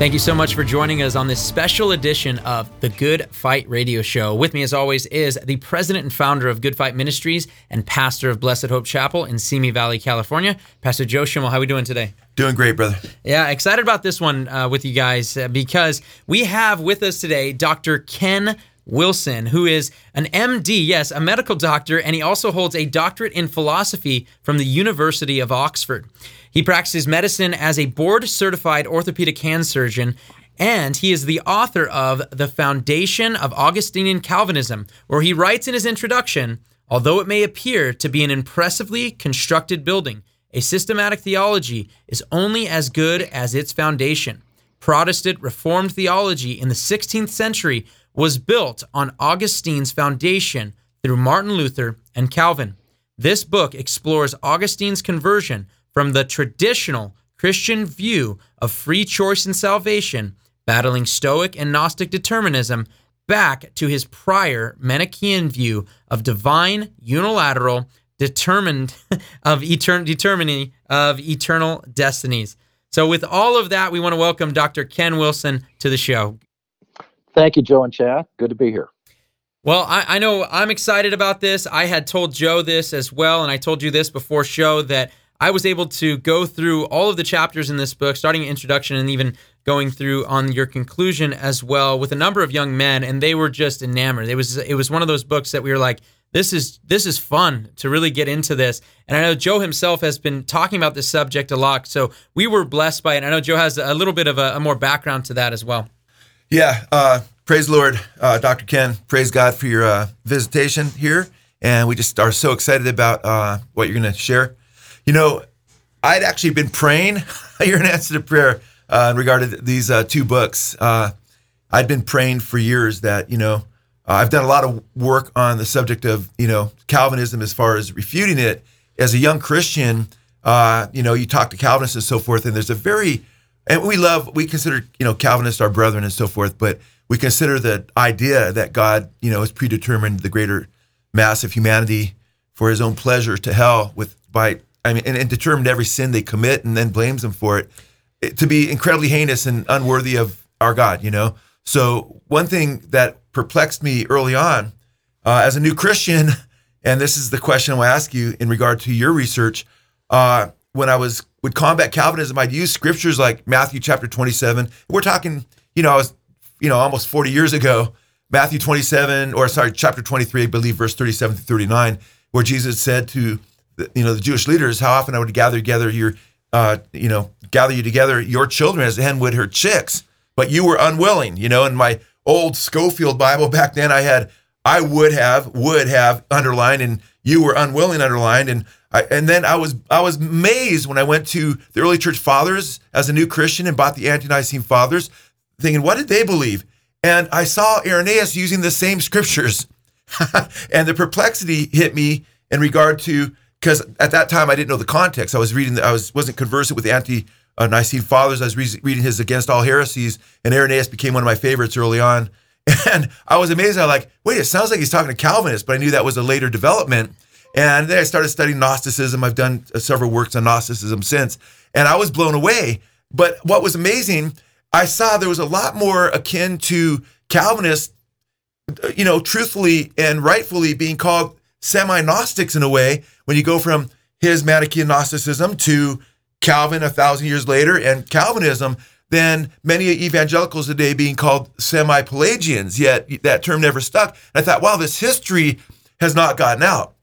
Thank you so much for joining us on this special edition of the Good Fight Radio Show. With me, as always, is the president and founder of Good Fight Ministries and pastor of Blessed Hope Chapel in Simi Valley, California, Pastor Joe Schimmel. How are we doing today? Doing great, brother. Yeah, excited about this one uh, with you guys uh, because we have with us today Dr. Ken Wilson, who is an MD, yes, a medical doctor, and he also holds a doctorate in philosophy from the University of Oxford. He practices medicine as a board certified orthopedic hand surgeon, and he is the author of The Foundation of Augustinian Calvinism, where he writes in his introduction although it may appear to be an impressively constructed building, a systematic theology is only as good as its foundation. Protestant Reformed theology in the 16th century was built on Augustine's foundation through Martin Luther and Calvin. This book explores Augustine's conversion from the traditional Christian view of free choice and salvation, battling Stoic and Gnostic determinism, back to his prior Manichaean view of divine, unilateral, determined of etern- determining of eternal destinies. So, with all of that, we want to welcome Dr. Ken Wilson to the show. Thank you, Joe and Chad. Good to be here. Well, I, I, know I'm excited about this. I had told Joe this as well, and I told you this before show that I was able to go through all of the chapters in this book, starting introduction and even going through on your conclusion as well with a number of young men, and they were just enamored. It was it was one of those books that we were like, this is this is fun to really get into this. And I know Joe himself has been talking about this subject a lot, so we were blessed by it. I know Joe has a little bit of a, a more background to that as well. Yeah, uh, praise the Lord, uh, Dr. Ken. Praise God for your uh, visitation here, and we just are so excited about uh, what you're going to share. You know, I'd actually been praying. You're an answer to prayer uh, in regard to these uh, two books. I'd been praying for years that you know I've done a lot of work on the subject of you know Calvinism as far as refuting it. As a young Christian, you know, you talk to Calvinists and so forth, and there's a very and we love we consider you know Calvinists our brethren and so forth, but we consider the idea that God you know has predetermined the greater mass of humanity for His own pleasure to hell with by I mean, and, and, determined every sin they commit and then blames them for it, it, to be incredibly heinous and unworthy of our God, you know? So, one thing that perplexed me early on uh, as a new Christian, and this is the question I'll ask you in regard to your research, uh, when I was would combat Calvinism, I'd use scriptures like Matthew chapter 27. We're talking, you know, I was, you know, almost 40 years ago, Matthew 27, or sorry, chapter 23, I believe, verse 37 to 39, where Jesus said to you know the Jewish leaders how often I would gather together your uh, you know gather you together your children as a hen would her chicks, but you were unwilling. You know, in my old Scofield Bible back then, I had I would have would have underlined, and you were unwilling underlined, and I, and then I was I was amazed when I went to the early church fathers as a new Christian and bought the Ante-Nicene fathers, thinking what did they believe? And I saw Irenaeus using the same scriptures, and the perplexity hit me in regard to because at that time I didn't know the context. I was reading, I was wasn't conversant with the ante Nicene fathers. I was re- reading his Against All Heresies, and Irenaeus became one of my favorites early on. And I was amazed. I was like, wait, it sounds like he's talking to Calvinists, but I knew that was a later development. And then I started studying Gnosticism. I've done uh, several works on Gnosticism since, and I was blown away. But what was amazing, I saw there was a lot more akin to Calvinists, uh, you know, truthfully and rightfully being called semi Gnostics in a way when you go from his Manichaean Gnosticism to Calvin a thousand years later and Calvinism than many evangelicals today being called semi Pelagians, yet that term never stuck. And I thought, wow, this history has not gotten out.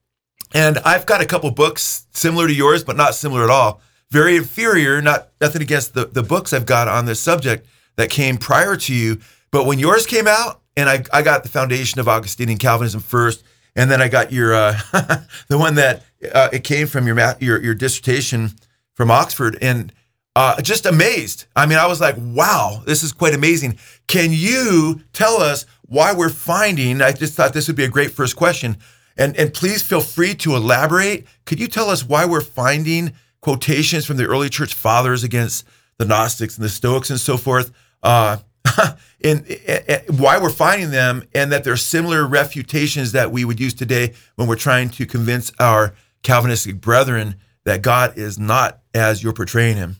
And I've got a couple books similar to yours, but not similar at all. Very inferior, not nothing against the, the books I've got on this subject that came prior to you. But when yours came out, and I, I got the foundation of Augustinian Calvinism first, and then I got your uh, the one that uh, it came from your, your your dissertation from Oxford, and uh, just amazed. I mean, I was like, wow, this is quite amazing. Can you tell us why we're finding? I just thought this would be a great first question. And, and please feel free to elaborate. Could you tell us why we're finding quotations from the early church fathers against the Gnostics and the Stoics and so forth? Uh, and, and, why we're finding them, and that they're similar refutations that we would use today when we're trying to convince our Calvinistic brethren that God is not as you're portraying him.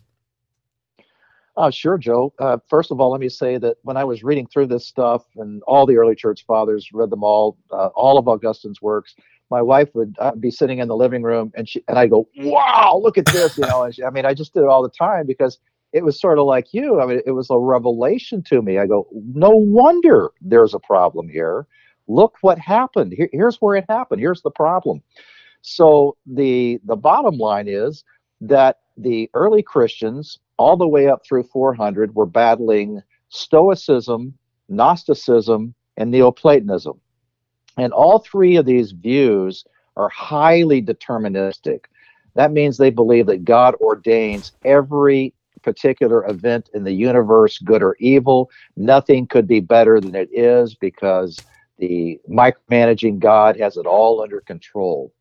Uh, sure, Joe. Uh, first of all, let me say that when I was reading through this stuff and all the early church fathers read them all, uh, all of Augustine's works, my wife would uh, be sitting in the living room and she and I go, "Wow, look at this!" You know, she, I mean, I just did it all the time because it was sort of like you. I mean, it was a revelation to me. I go, "No wonder there's a problem here. Look what happened. Here, here's where it happened. Here's the problem." So the the bottom line is that the early Christians all the way up through 400 were battling Stoicism, Gnosticism, and Neoplatonism. And all three of these views are highly deterministic. That means they believe that God ordains every particular event in the universe, good or evil. Nothing could be better than it is because the micromanaging God has it all under control.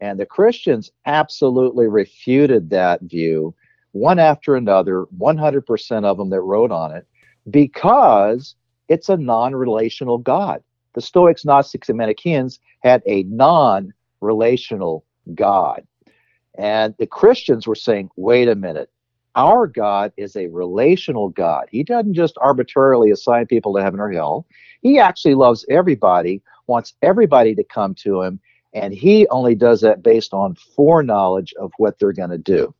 And the Christians absolutely refuted that view one after another, 100% of them that wrote on it, because it's a non relational God. The Stoics, Gnostics, and Manichaeans had a non relational God. And the Christians were saying, wait a minute, our God is a relational God. He doesn't just arbitrarily assign people to heaven or hell. He actually loves everybody, wants everybody to come to him, and he only does that based on foreknowledge of what they're going to do.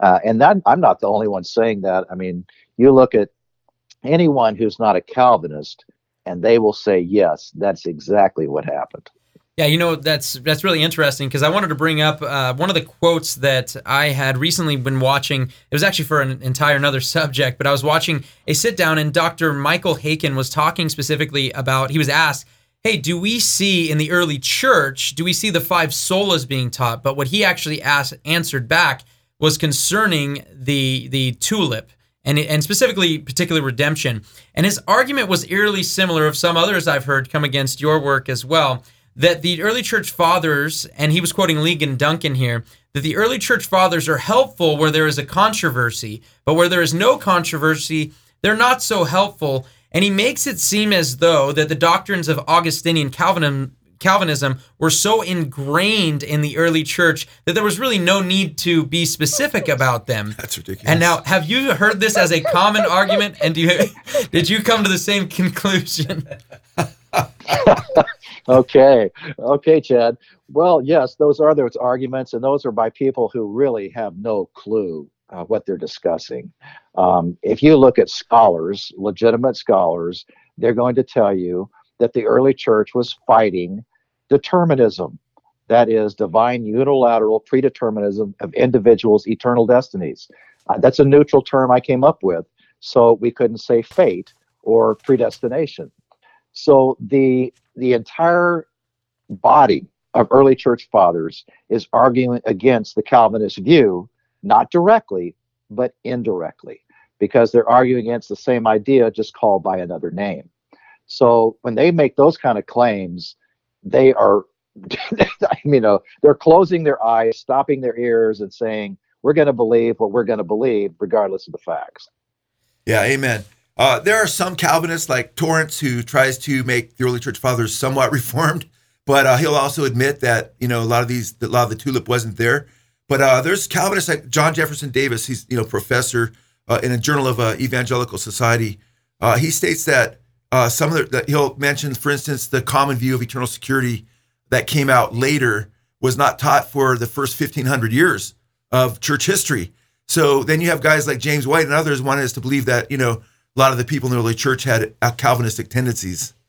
Uh, and that I'm not the only one saying that. I mean, you look at anyone who's not a Calvinist, and they will say, yes, that's exactly what happened. Yeah, you know that's that's really interesting because I wanted to bring up uh, one of the quotes that I had recently been watching. It was actually for an entire another subject, but I was watching a sit down, and Dr. Michael Haykin was talking specifically about. He was asked, "Hey, do we see in the early church? Do we see the five solas being taught?" But what he actually asked answered back was concerning the the tulip and and specifically particular redemption. And his argument was eerily similar of some others I've heard come against your work as well. That the early church fathers, and he was quoting Ligon Duncan here, that the early church fathers are helpful where there is a controversy, but where there is no controversy, they're not so helpful. And he makes it seem as though that the doctrines of Augustinian Calvinism Calvinism were so ingrained in the early church that there was really no need to be specific about them. That's ridiculous. And now, have you heard this as a common argument? And do you, did you come to the same conclusion? okay, okay, Chad. Well, yes, those are those arguments, and those are by people who really have no clue uh, what they're discussing. Um, if you look at scholars, legitimate scholars, they're going to tell you that the early church was fighting determinism. That is divine unilateral predeterminism of individuals' eternal destinies. Uh, that's a neutral term I came up with. So we couldn't say fate or predestination. So the the entire body of early church fathers is arguing against the Calvinist view, not directly, but indirectly, because they're arguing against the same idea just called by another name. So when they make those kind of claims, they are, you know, they're closing their eyes, stopping their ears, and saying, "We're going to believe what we're going to believe, regardless of the facts." Yeah, amen. Uh, there are some Calvinists like Torrance who tries to make the early church fathers somewhat reformed, but uh, he'll also admit that you know a lot of these, a lot of the tulip wasn't there. But uh, there's Calvinists like John Jefferson Davis. He's you know professor uh, in a Journal of uh, Evangelical Society. Uh, he states that uh, some of the, that he'll mention, for instance, the common view of eternal security that came out later was not taught for the first 1500 years of church history. So then you have guys like James White and others wanted us to believe that, you know, a lot of the people in the early church had Calvinistic tendencies.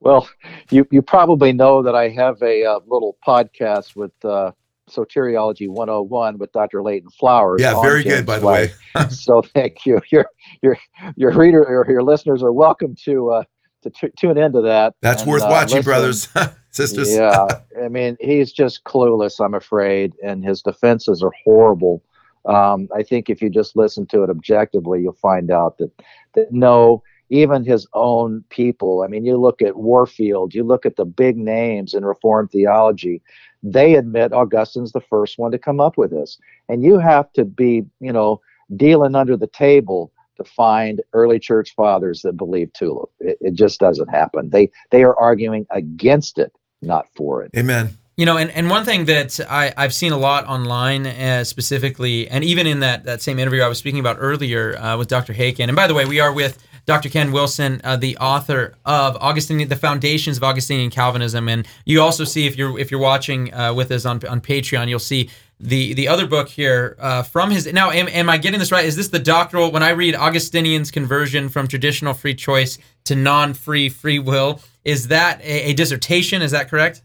Well, you, you probably know that I have a uh, little podcast with uh, Soteriology 101 with Dr. Leighton Flowers. Yeah, very James good, by the way. so thank you. Your your your reader or your listeners are welcome to uh, to t- tune into that. That's and, worth uh, watching, listen. brothers, sisters. yeah, I mean he's just clueless. I'm afraid, and his defenses are horrible. Um, I think if you just listen to it objectively, you'll find out that that no, even his own people. I mean, you look at Warfield, you look at the big names in Reformed theology. They admit Augustine's the first one to come up with this, and you have to be, you know, dealing under the table to find early church fathers that believe tulip. It, it just doesn't happen. They they are arguing against it, not for it. Amen. You know, and, and one thing that I, I've seen a lot online uh, specifically, and even in that, that same interview I was speaking about earlier uh, with Dr. Haykin, And by the way, we are with Dr. Ken Wilson, uh, the author of Augustinian, the Foundations of Augustinian Calvinism. And you also see if you're if you're watching uh, with us on on Patreon, you'll see the the other book here uh, from his. Now, am, am I getting this right? Is this the doctoral? When I read Augustinian's conversion from traditional free choice to non-free free will, is that a, a dissertation? Is that correct?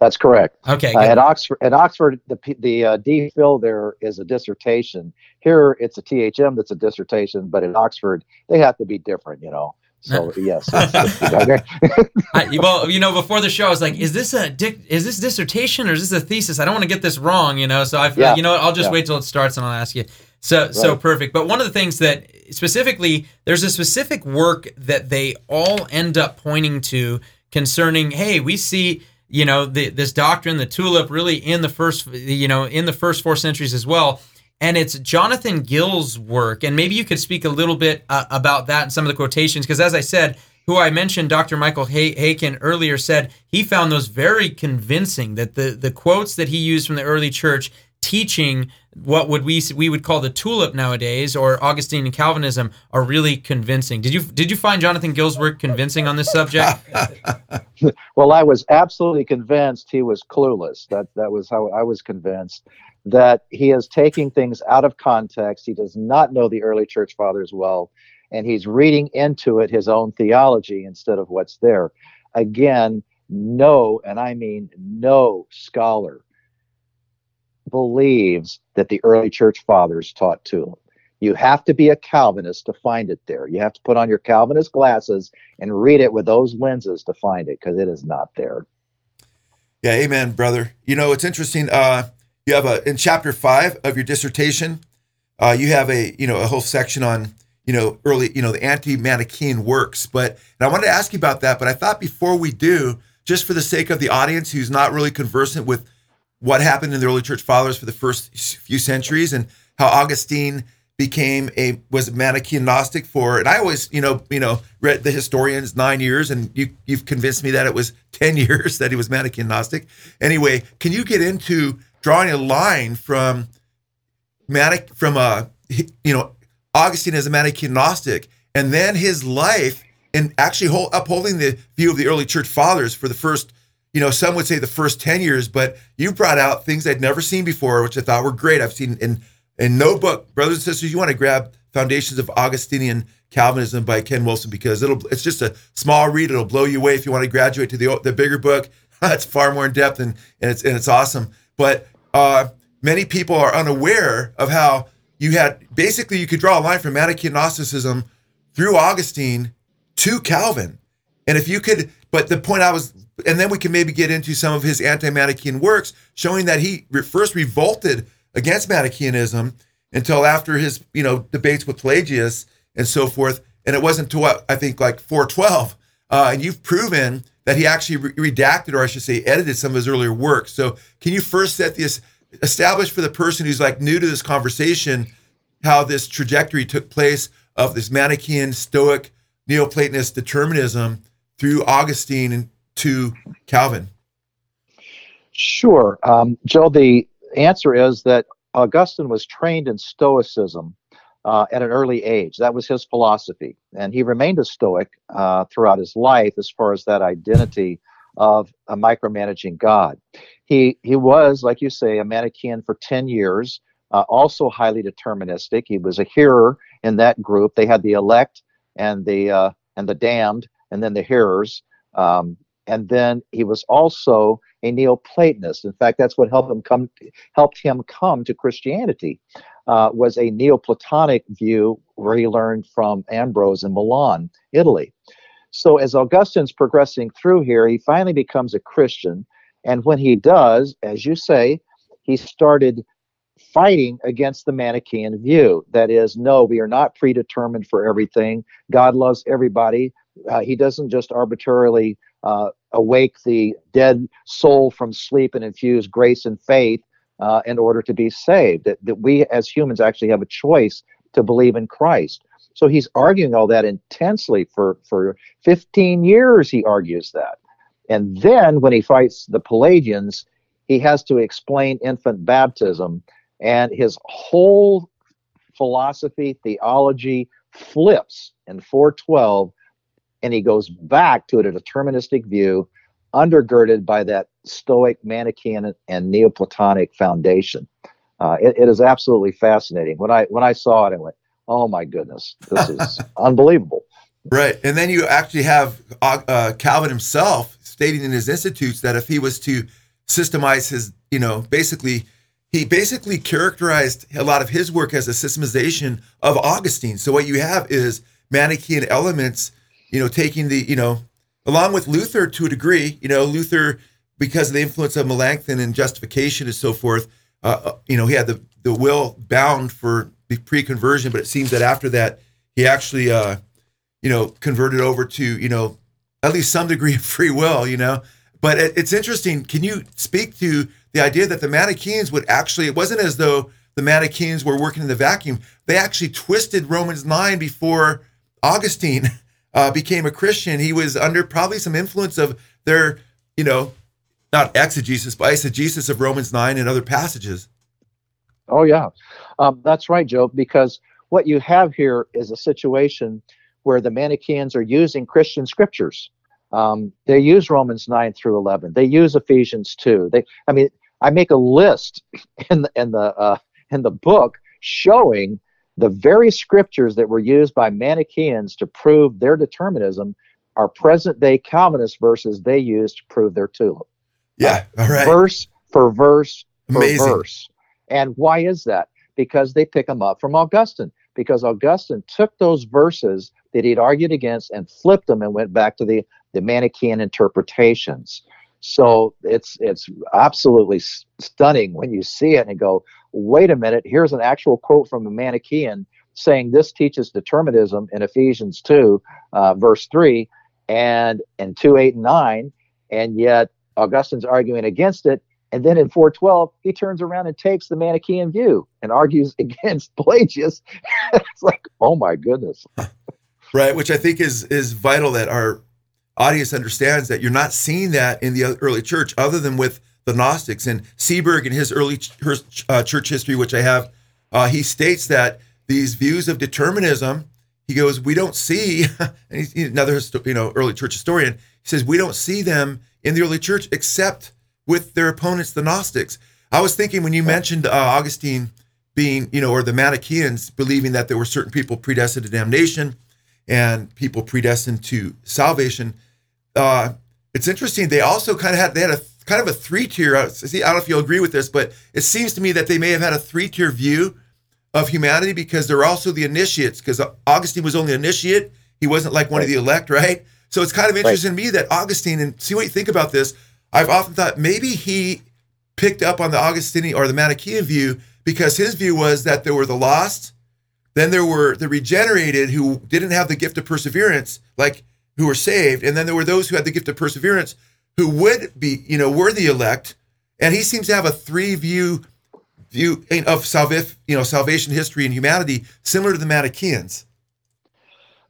That's correct. Okay. Uh, at Oxford, at Oxford, the the uh, DPhil there is a dissertation. Here, it's a THM that's a dissertation, but at Oxford, they have to be different. You know. So yes. I, well, you know, before the show, I was like, "Is this a is this dissertation or is this a thesis?" I don't want to get this wrong, you know. So I, yeah. you know, I'll just yeah. wait till it starts and I'll ask you. So right. so perfect. But one of the things that specifically, there's a specific work that they all end up pointing to concerning. Hey, we see you know the, this doctrine, the tulip, really in the first you know in the first four centuries as well. And it's Jonathan Gill's work, and maybe you could speak a little bit uh, about that and some of the quotations, because as I said, who I mentioned, Dr. Michael Haykin earlier said he found those very convincing. That the the quotes that he used from the early church teaching what would we we would call the tulip nowadays or Augustine and Calvinism are really convincing. Did you did you find Jonathan Gill's work convincing on this subject? well, I was absolutely convinced he was clueless. That that was how I was convinced that he is taking things out of context. He does not know the early church fathers well, and he's reading into it his own theology instead of what's there. Again, no, and I mean no scholar believes that the early church fathers taught tulip. You have to be a Calvinist to find it there. You have to put on your Calvinist glasses and read it with those lenses to find it because it is not there. Yeah, amen, brother. You know, it's interesting. Uh, you have a in chapter five of your dissertation, uh, you have a you know a whole section on you know early you know the anti-Manichaean works. But and I wanted to ask you about that. But I thought before we do, just for the sake of the audience who's not really conversant with what happened in the early church fathers for the first few centuries and how Augustine became a was a Manichaean Gnostic for and I always you know you know read the historians nine years and you you've convinced me that it was ten years that he was Manichaean Gnostic. Anyway, can you get into drawing a line from Manic from uh, a you know Augustine as a Manichaean Gnostic and then his life and actually hold, upholding the view of the early church fathers for the first you know, some would say the first 10 years, but you brought out things I'd never seen before, which I thought were great. I've seen in in no book, brothers and sisters, you want to grab Foundations of Augustinian Calvinism by Ken Wilson because it'll it's just a small read, it'll blow you away if you want to graduate to the the bigger book. it's far more in depth and, and it's and it's awesome. But uh, many people are unaware of how you had basically you could draw a line from Manichaean Gnosticism through Augustine to Calvin. And if you could, but the point I was and then we can maybe get into some of his anti-Manichaean works, showing that he first revolted against Manichaeanism until after his, you know, debates with Pelagius and so forth. And it wasn't to what I think like 412. Uh, and you've proven that he actually re- redacted, or I should say, edited some of his earlier works. So can you first set this, establish for the person who's like new to this conversation, how this trajectory took place of this Manichaean, Stoic, Neoplatonist determinism through Augustine and to Calvin? Sure. Um, Joe, the answer is that Augustine was trained in Stoicism uh, at an early age. That was his philosophy. And he remained a Stoic uh, throughout his life as far as that identity of a micromanaging God. He, he was, like you say, a Manichaean for 10 years, uh, also highly deterministic. He was a hearer in that group. They had the elect and the, uh, and the damned, and then the hearers. Um, and then he was also a Neoplatonist. In fact, that's what helped him come helped him come to Christianity. Uh, was a Neoplatonic view where he learned from Ambrose in Milan, Italy. So as Augustine's progressing through here, he finally becomes a Christian, and when he does, as you say, he started fighting against the Manichaean view. That is, no, we are not predetermined for everything. God loves everybody. Uh, he doesn't just arbitrarily uh, awake the dead soul from sleep and infuse grace and faith uh, in order to be saved. That, that we as humans actually have a choice to believe in Christ. So he's arguing all that intensely for, for 15 years, he argues that. And then when he fights the Pelagians, he has to explain infant baptism, and his whole philosophy, theology flips in 412, and he goes back to a deterministic view undergirded by that Stoic, Manichaean, and Neoplatonic foundation. Uh, it, it is absolutely fascinating. When I when I saw it, I went, "Oh my goodness, this is unbelievable." Right, and then you actually have uh, uh, Calvin himself stating in his institutes that if he was to systemize his, you know, basically, he basically characterized a lot of his work as a systemization of Augustine. So what you have is Manichaean elements, you know, taking the, you know, along with Luther to a degree, you know, Luther because of the influence of Melanchthon and justification and so forth, uh, uh you know, he had the the will bound for pre-conversion, but it seems that after that he actually, uh, you know, converted over to, you know, at least some degree of free will, you know. But it, it's interesting. Can you speak to the idea that the Manichaeans would actually? It wasn't as though the Manichaeans were working in the vacuum. They actually twisted Romans nine before Augustine uh, became a Christian. He was under probably some influence of their, you know, not exegesis, but eisegesis of Romans nine and other passages. Oh yeah, um, that's right, Joe. Because what you have here is a situation where the Manichaeans are using Christian scriptures. Um, they use Romans 9 through 11. They use Ephesians 2. They, I mean, I make a list in the, in the, uh, in the book showing the very scriptures that were used by Manichaeans to prove their determinism are present day Calvinist verses they use to prove their tulip. Yeah, all right. Verse for verse for Amazing. verse. And why is that? Because they pick them up from Augustine. Because Augustine took those verses that he'd argued against and flipped them and went back to the, the Manichaean interpretations. So it's it's absolutely stunning when you see it and go, wait a minute, here's an actual quote from a Manichaean saying this teaches determinism in Ephesians 2, uh, verse 3, and in 2, 8, and 9, and yet Augustine's arguing against it. And then in 412, he turns around and takes the Manichaean view and argues against Pelagius. it's like, oh my goodness right? Which I think is is vital that our audience understands that you're not seeing that in the early church, other than with the Gnostics and Seeberg in his early uh, church history, which I have. Uh, he states that these views of determinism, he goes, we don't see, and he's another you know early church historian. He says we don't see them in the early church except with their opponents, the Gnostics. I was thinking when you mentioned uh, Augustine being, you know, or the Manichaeans believing that there were certain people predestined to damnation, and people predestined to salvation. Uh, it's interesting. They also kind of had they had a kind of a three tier. See, I don't know if you'll agree with this, but it seems to me that they may have had a three tier view of humanity because they're also the initiates. Because Augustine was only an initiate; he wasn't like one of the elect, right? So it's kind of interesting right. to me that Augustine and see what you think about this. I've often thought maybe he picked up on the Augustinian or the Manichaean view because his view was that there were the lost then there were the regenerated who didn't have the gift of perseverance, like who were saved. And then there were those who had the gift of perseverance who would be, you know, were the elect. And he seems to have a three view view eh, of salvif, you know, salvation history and humanity, similar to the Manichaeans.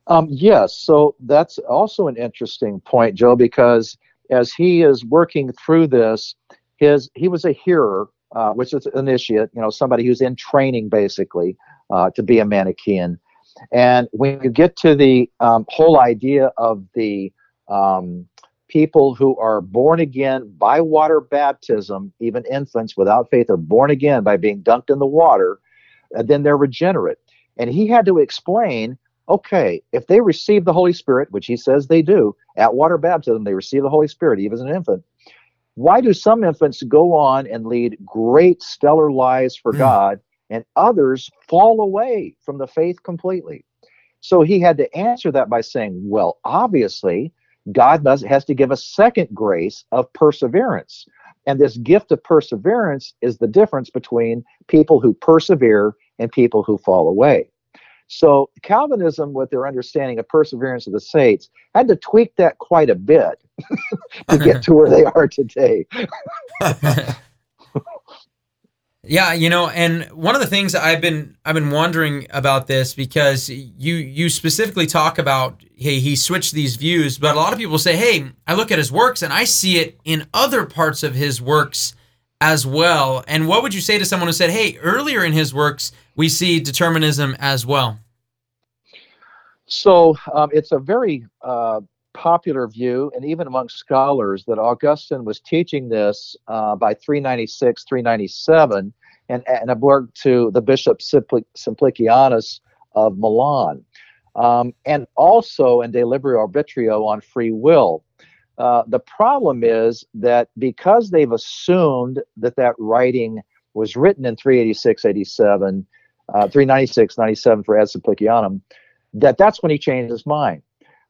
Um, yes, so that's also an interesting point, Joe, because as he is working through this, his he was a hearer, uh, which is an initiate, you know, somebody who's in training basically uh, to be a Manichaean. And when you get to the um, whole idea of the um, people who are born again by water baptism, even infants without faith are born again by being dunked in the water, uh, then they're regenerate. And he had to explain okay, if they receive the Holy Spirit, which he says they do, at water baptism, they receive the Holy Spirit, even as an infant. Why do some infants go on and lead great stellar lives for mm. God and others fall away from the faith completely. So he had to answer that by saying, well, obviously, God does, has to give a second grace of perseverance. And this gift of perseverance is the difference between people who persevere and people who fall away. So Calvinism, with their understanding of perseverance of the saints, had to tweak that quite a bit to get to where they are today. yeah, you know, and one of the things I've been I've been wondering about this because you you specifically talk about hey he switched these views, but a lot of people say hey I look at his works and I see it in other parts of his works as well. And what would you say to someone who said hey earlier in his works we see determinism as well? So um, it's a very uh, popular view, and even among scholars, that Augustine was teaching this uh, by 396, 397, and, and a work to the Bishop Simplicianus of Milan, um, and also in De Libero Arbitrio on free will. Uh, the problem is that because they've assumed that that writing was written in 386, 87, uh, 396, 97 for Ad Simplicianum, that that's when he changed his mind.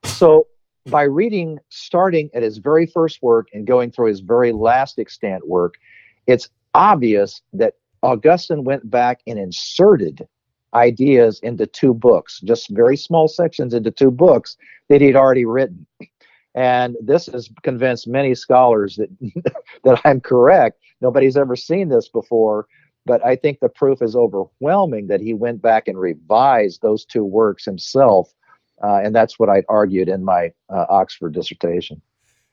So by reading, starting at his very first work and going through his very last extant work, it's obvious that Augustine went back and inserted ideas into two books, just very small sections into two books that he'd already written. And this has convinced many scholars that that I'm correct. Nobody's ever seen this before, but I think the proof is overwhelming that he went back and revised those two works himself. Uh, and that's what I argued in my uh, Oxford dissertation.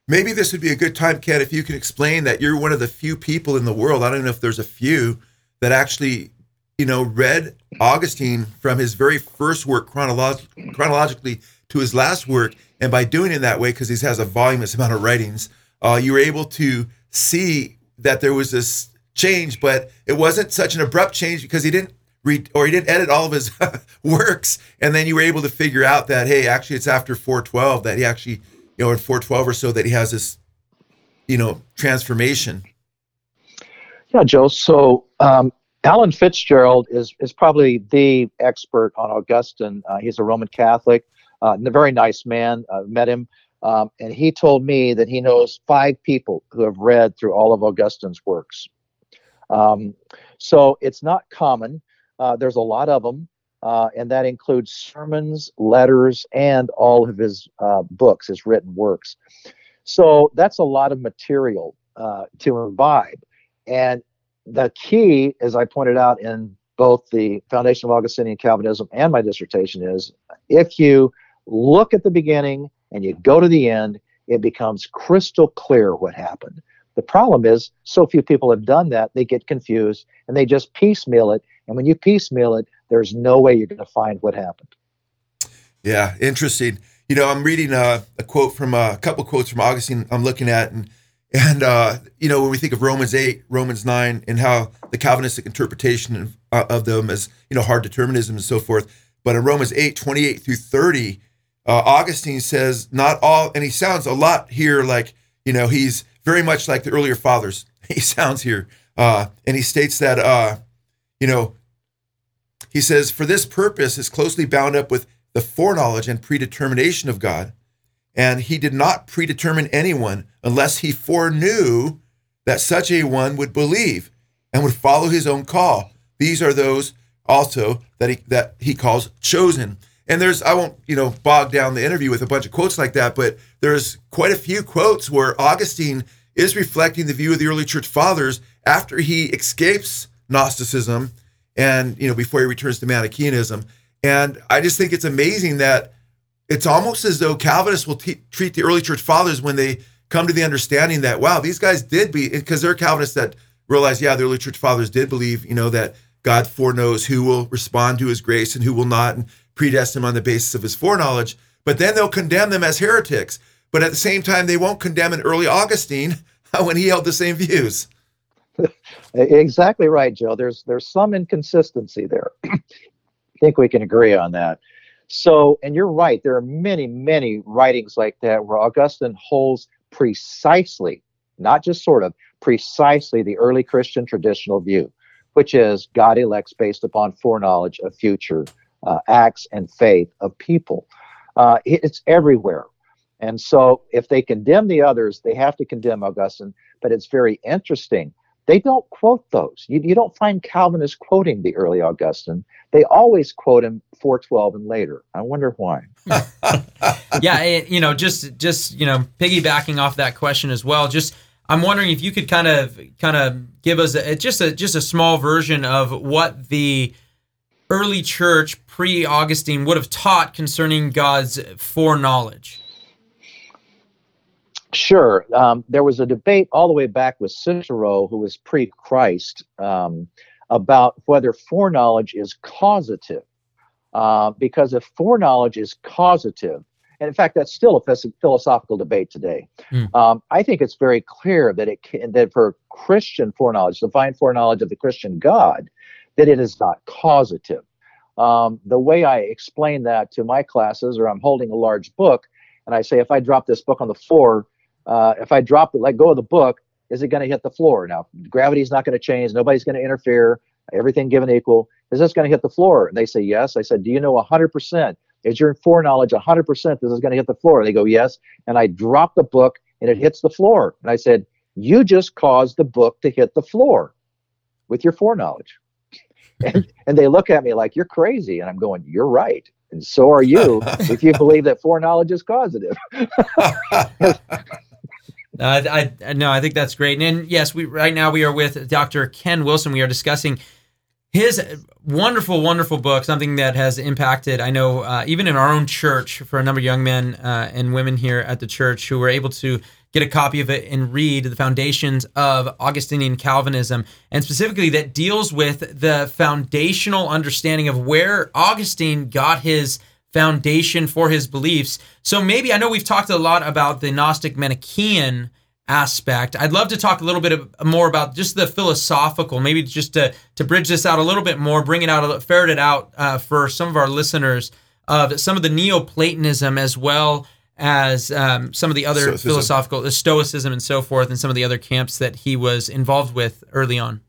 Maybe this would be a good time, Ken, if you can explain that you're one of the few people in the world. I don't know if there's a few that actually, you know, read Augustine from his very first work chronolog- chronologically to his last work, and by doing it that way, because he has a voluminous amount of writings, uh, you were able to see that there was this change, but it wasn't such an abrupt change because he didn't read or he didn't edit all of his works, and then you were able to figure out that hey, actually it's after 412 that he actually, you know, in 412 or so that he has this, you know, transformation. Yeah, Joe. So um, Allan Fitzgerald is is probably the expert on Augustine. Uh, he's a Roman Catholic, uh, a very nice man. Uh, met him. Um, and he told me that he knows five people who have read through all of Augustine's works. Um, so it's not common. Uh, there's a lot of them, uh, and that includes sermons, letters, and all of his uh, books, his written works. So that's a lot of material uh, to imbibe. And the key, as I pointed out in both the Foundation of Augustinian Calvinism and my dissertation, is if you look at the beginning and you go to the end, it becomes crystal clear what happened. The problem is, so few people have done that, they get confused and they just piecemeal it. And when you piecemeal it, there's no way you're going to find what happened. Yeah, interesting. You know, I'm reading a, a quote from a couple quotes from Augustine. I'm looking at and and uh, you know when we think of Romans eight, Romans nine, and how the Calvinistic interpretation of, uh, of them as you know hard determinism and so forth. But in Romans 8, 28 through 30, uh, Augustine says not all, and he sounds a lot here like you know he's very much like the earlier fathers. He sounds here, uh, and he states that uh, you know he says for this purpose is closely bound up with the foreknowledge and predetermination of God, and he did not predetermine anyone unless he foreknew that such a one would believe and would follow his own call. These are those also that he that he calls chosen. And there's I won't you know bog down the interview with a bunch of quotes like that, but there's quite a few quotes where Augustine is reflecting the view of the early church fathers after he escapes Gnosticism and you know before he returns to Manichaeanism. And I just think it's amazing that it's almost as though Calvinists will t- treat the early church fathers when they come to the understanding that wow, these guys did be because they're Calvinists that realize yeah, the early church fathers did believe you know that God foreknows who will respond to His grace and who will not, and predestine them on the basis of His foreknowledge. But then they'll condemn them as heretics. But at the same time, they won't condemn an early Augustine when he held the same views. exactly right, Joe. There's there's some inconsistency there. I think we can agree on that. So, and you're right. There are many, many writings like that where Augustine holds precisely, not just sort of, precisely the early Christian traditional view, which is God elects based upon foreknowledge of future uh, acts and faith of people. Uh, it's everywhere. And so if they condemn the others, they have to condemn Augustine. But it's very interesting. They don't quote those. You, you don't find Calvinists quoting the early Augustine. They always quote him 412 and later. I wonder why. yeah, it, you know, just just you know, piggybacking off that question as well. Just I'm wondering if you could kind of kind of give us a, just a just a small version of what the early church pre Augustine would have taught concerning God's foreknowledge. Sure. Um, there was a debate all the way back with Cicero, who was pre Christ, um, about whether foreknowledge is causative. Uh, because if foreknowledge is causative, and in fact, that's still a philosophical debate today. Mm. Um, I think it's very clear that it can, that for Christian foreknowledge, divine foreknowledge of the Christian God, that it is not causative. Um, the way I explain that to my classes, or I'm holding a large book, and I say, if I drop this book on the floor, uh, if I drop it, let go of the book, is it going to hit the floor? Now, gravity is not going to change. Nobody's going to interfere. Everything given equal. Is this going to hit the floor? And they say, yes. I said, do you know 100%? Is your foreknowledge 100% this is going to hit the floor? And They go, yes. And I drop the book and it hits the floor. And I said, you just caused the book to hit the floor with your foreknowledge. And, and they look at me like, you're crazy. And I'm going, you're right and so are you if you believe that foreknowledge is causative. Uh, I, I no, I think that's great. And, and yes, we right now we are with Dr. Ken Wilson. We are discussing his wonderful, wonderful book, something that has impacted, I know, uh, even in our own church, for a number of young men uh, and women here at the church who were able to get a copy of it and read the foundations of Augustinian Calvinism, and specifically that deals with the foundational understanding of where Augustine got his foundation for his beliefs. So maybe I know we've talked a lot about the Gnostic Manichaean aspect. I'd love to talk a little bit more about just the philosophical, maybe just to to bridge this out a little bit more, bring it out, ferret it out uh, for some of our listeners of some of the Neoplatonism as well as um, some of the other Stoicism. philosophical, the Stoicism and so forth, and some of the other camps that he was involved with early on.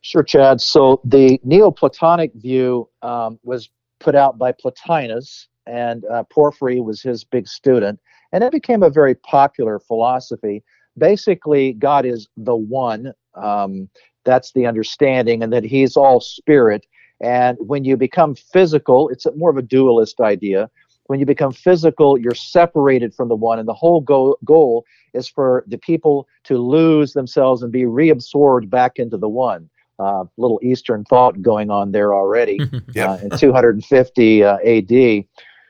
Sure, Chad. So the Neoplatonic view um, was put out by Plotinus, and uh, Porphyry was his big student. And it became a very popular philosophy. Basically, God is the one. Um, that's the understanding, and that He's all spirit. And when you become physical, it's more of a dualist idea. When you become physical, you're separated from the one, and the whole go- goal is for the people to lose themselves and be reabsorbed back into the one uh, little Eastern thought going on there already uh, in 250 uh, AD.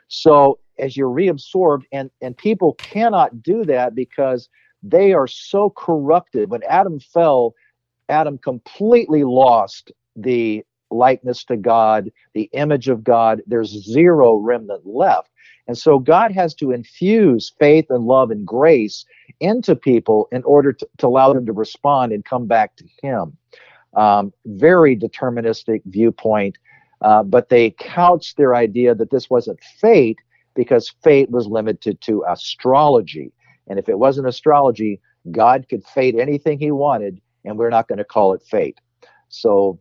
So as you're reabsorbed, and and people cannot do that because they are so corrupted. When Adam fell, Adam completely lost the likeness to God, the image of God. There's zero remnant left. And so God has to infuse faith and love and grace into people in order to, to allow them to respond and come back to Him um, very deterministic viewpoint, uh, but they couched their idea that this wasn't fate because fate was limited to astrology. And if it wasn't astrology, God could fate anything he wanted, and we're not going to call it fate. So,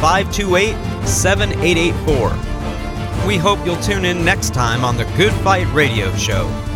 528 7884. We hope you'll tune in next time on the Good Fight Radio Show.